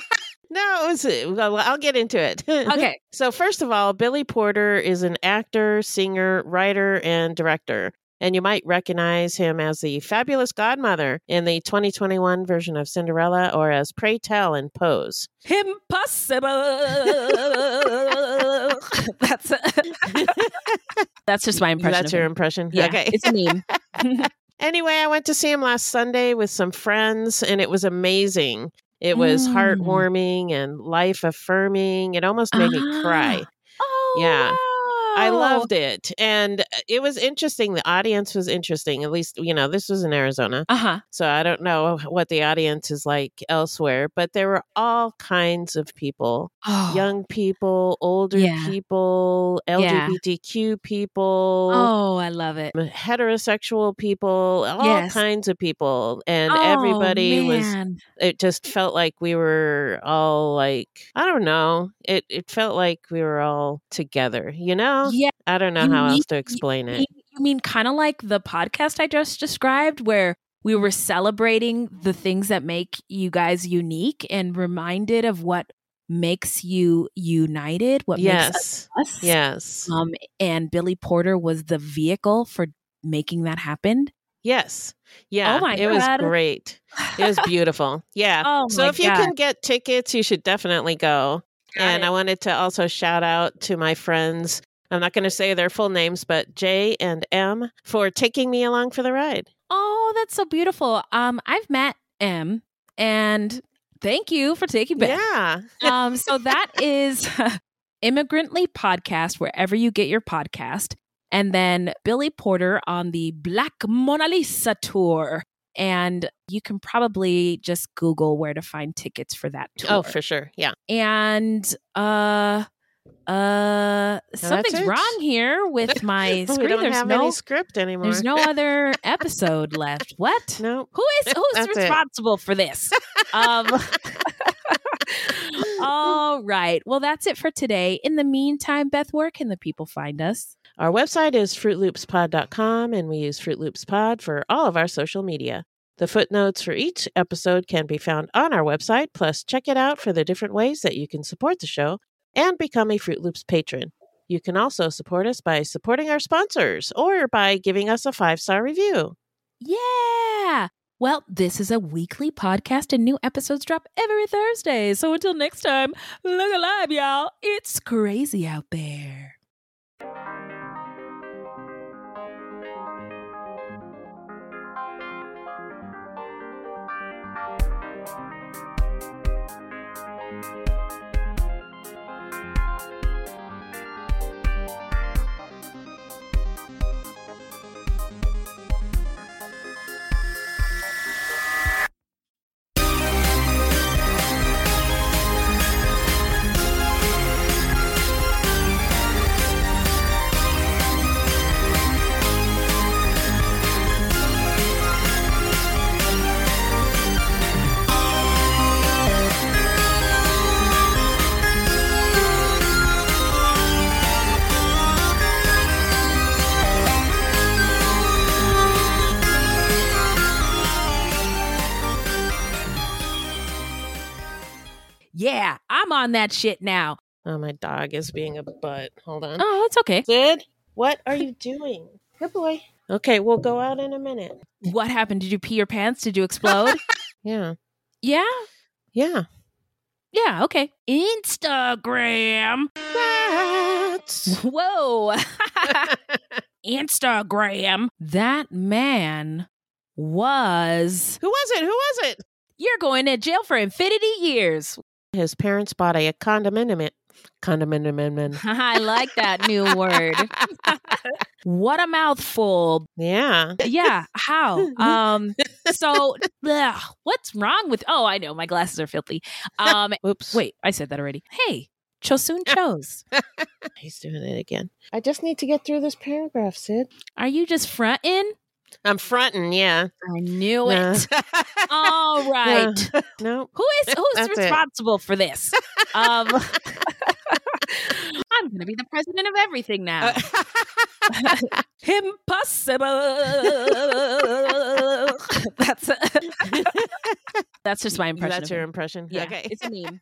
No, it was. Well, I'll get into it.
Okay.
so first of all, Billy Porter is an actor, singer, writer, and director. And you might recognize him as the fabulous godmother in the 2021 version of Cinderella or as Pray Tell in Pose.
Impossible. That's that's just my impression.
That's your
him.
impression?
Yeah,
Okay.
it's a meme.
Anyway, I went to see him last Sunday with some friends, and it was amazing. It was
Mm.
heartwarming and life affirming. It almost made me cry.
Oh,
Yeah. I loved it. And uh, it was interesting. The audience was interesting. At least, you know, this was in Arizona.
Uh huh.
So I don't know what the audience is like elsewhere, but there were all kinds of people
Oh.
young people, older
Yeah.
people,
Yeah.
LGBTQ people
Oh, I love it.
heterosexual people, all
Yes.
kinds of people, and
Oh,
everybody was. It just felt like we were all like I don't know. It it felt like we were all together. You know?
Yeah.
I don't know
You
how
mean-
else to explain it.
You you mean kind of like the podcast I just described, where we were celebrating the things that make you guys unique and reminded of what makes you united, what makes us
Yes.
us.
Yes.
Um, and Billy Porter was the vehicle for making that happen.
Yes. Yeah.
Oh my
it was great. It was beautiful. Yeah.
Oh
so if you can get tickets, you should definitely go. and I wanted to also shout out to my friends. I'm not going to say their full names, but J and M for taking me along for the ride.
Oh, that's so beautiful. Um, I've met M, and thank you for taking me.
Yeah.
um, so that is Immigrantly podcast wherever you get your podcast, and then Billy Porter on the Black Mona Lisa tour. And you can probably just Google where to find tickets for that tour.
Oh, for sure. Yeah.
and uh uh something's wrong here with my
we
screen.
don't
there's
have
no
any script anymore.
there's no other episode left. What?
No.
Who is who's
That's it.
responsible for this? Um All right. Well, that's it for today. In the meantime, Beth, where can the people find us?
Our website is fruitloopspod.com, and we use Fruit Loops Pod for all of our social media. The footnotes for each episode can be found on our website, plus, check it out for the different ways that you can support the show and become a Fruit Loops patron. You can also support us by supporting our sponsors or by giving us a five star review.
Yeah. Well, this is a weekly podcast and new episodes drop every Thursday. So until next time, look alive, y'all. It's crazy out there. On that shit now.
Oh, my dog is being a butt. Hold on.
Oh, it's okay.
Sid, what are you doing? Good boy. Okay, we'll go out in a minute.
What happened? Did you pee your pants? Did you explode?
Yeah.
yeah?
Yeah.
Yeah, okay. Instagram. Whoa. Instagram. That man was.
Who was it? Who was it?
You're going to jail for infinity years.
His parents bought a condominium. Condominium.
I like that new word. what a mouthful.
Yeah.
Yeah. How? Um. So, ugh, what's wrong with? Oh, I know. My glasses are filthy. Um.
Oops.
Wait, I said that already. Hey, Chosun chose.
He's doing it again. I just need to get through this paragraph, Sid.
Are you just fronting?
I'm fronting, yeah.
I knew
No.
it. All right.
No.
Who is who's
That's it.
responsible for this? Um, I'm going to be the president of everything now. Impossible. That's that's just my impression.
That's your impression?
Yeah,
Okay.
it's a meme.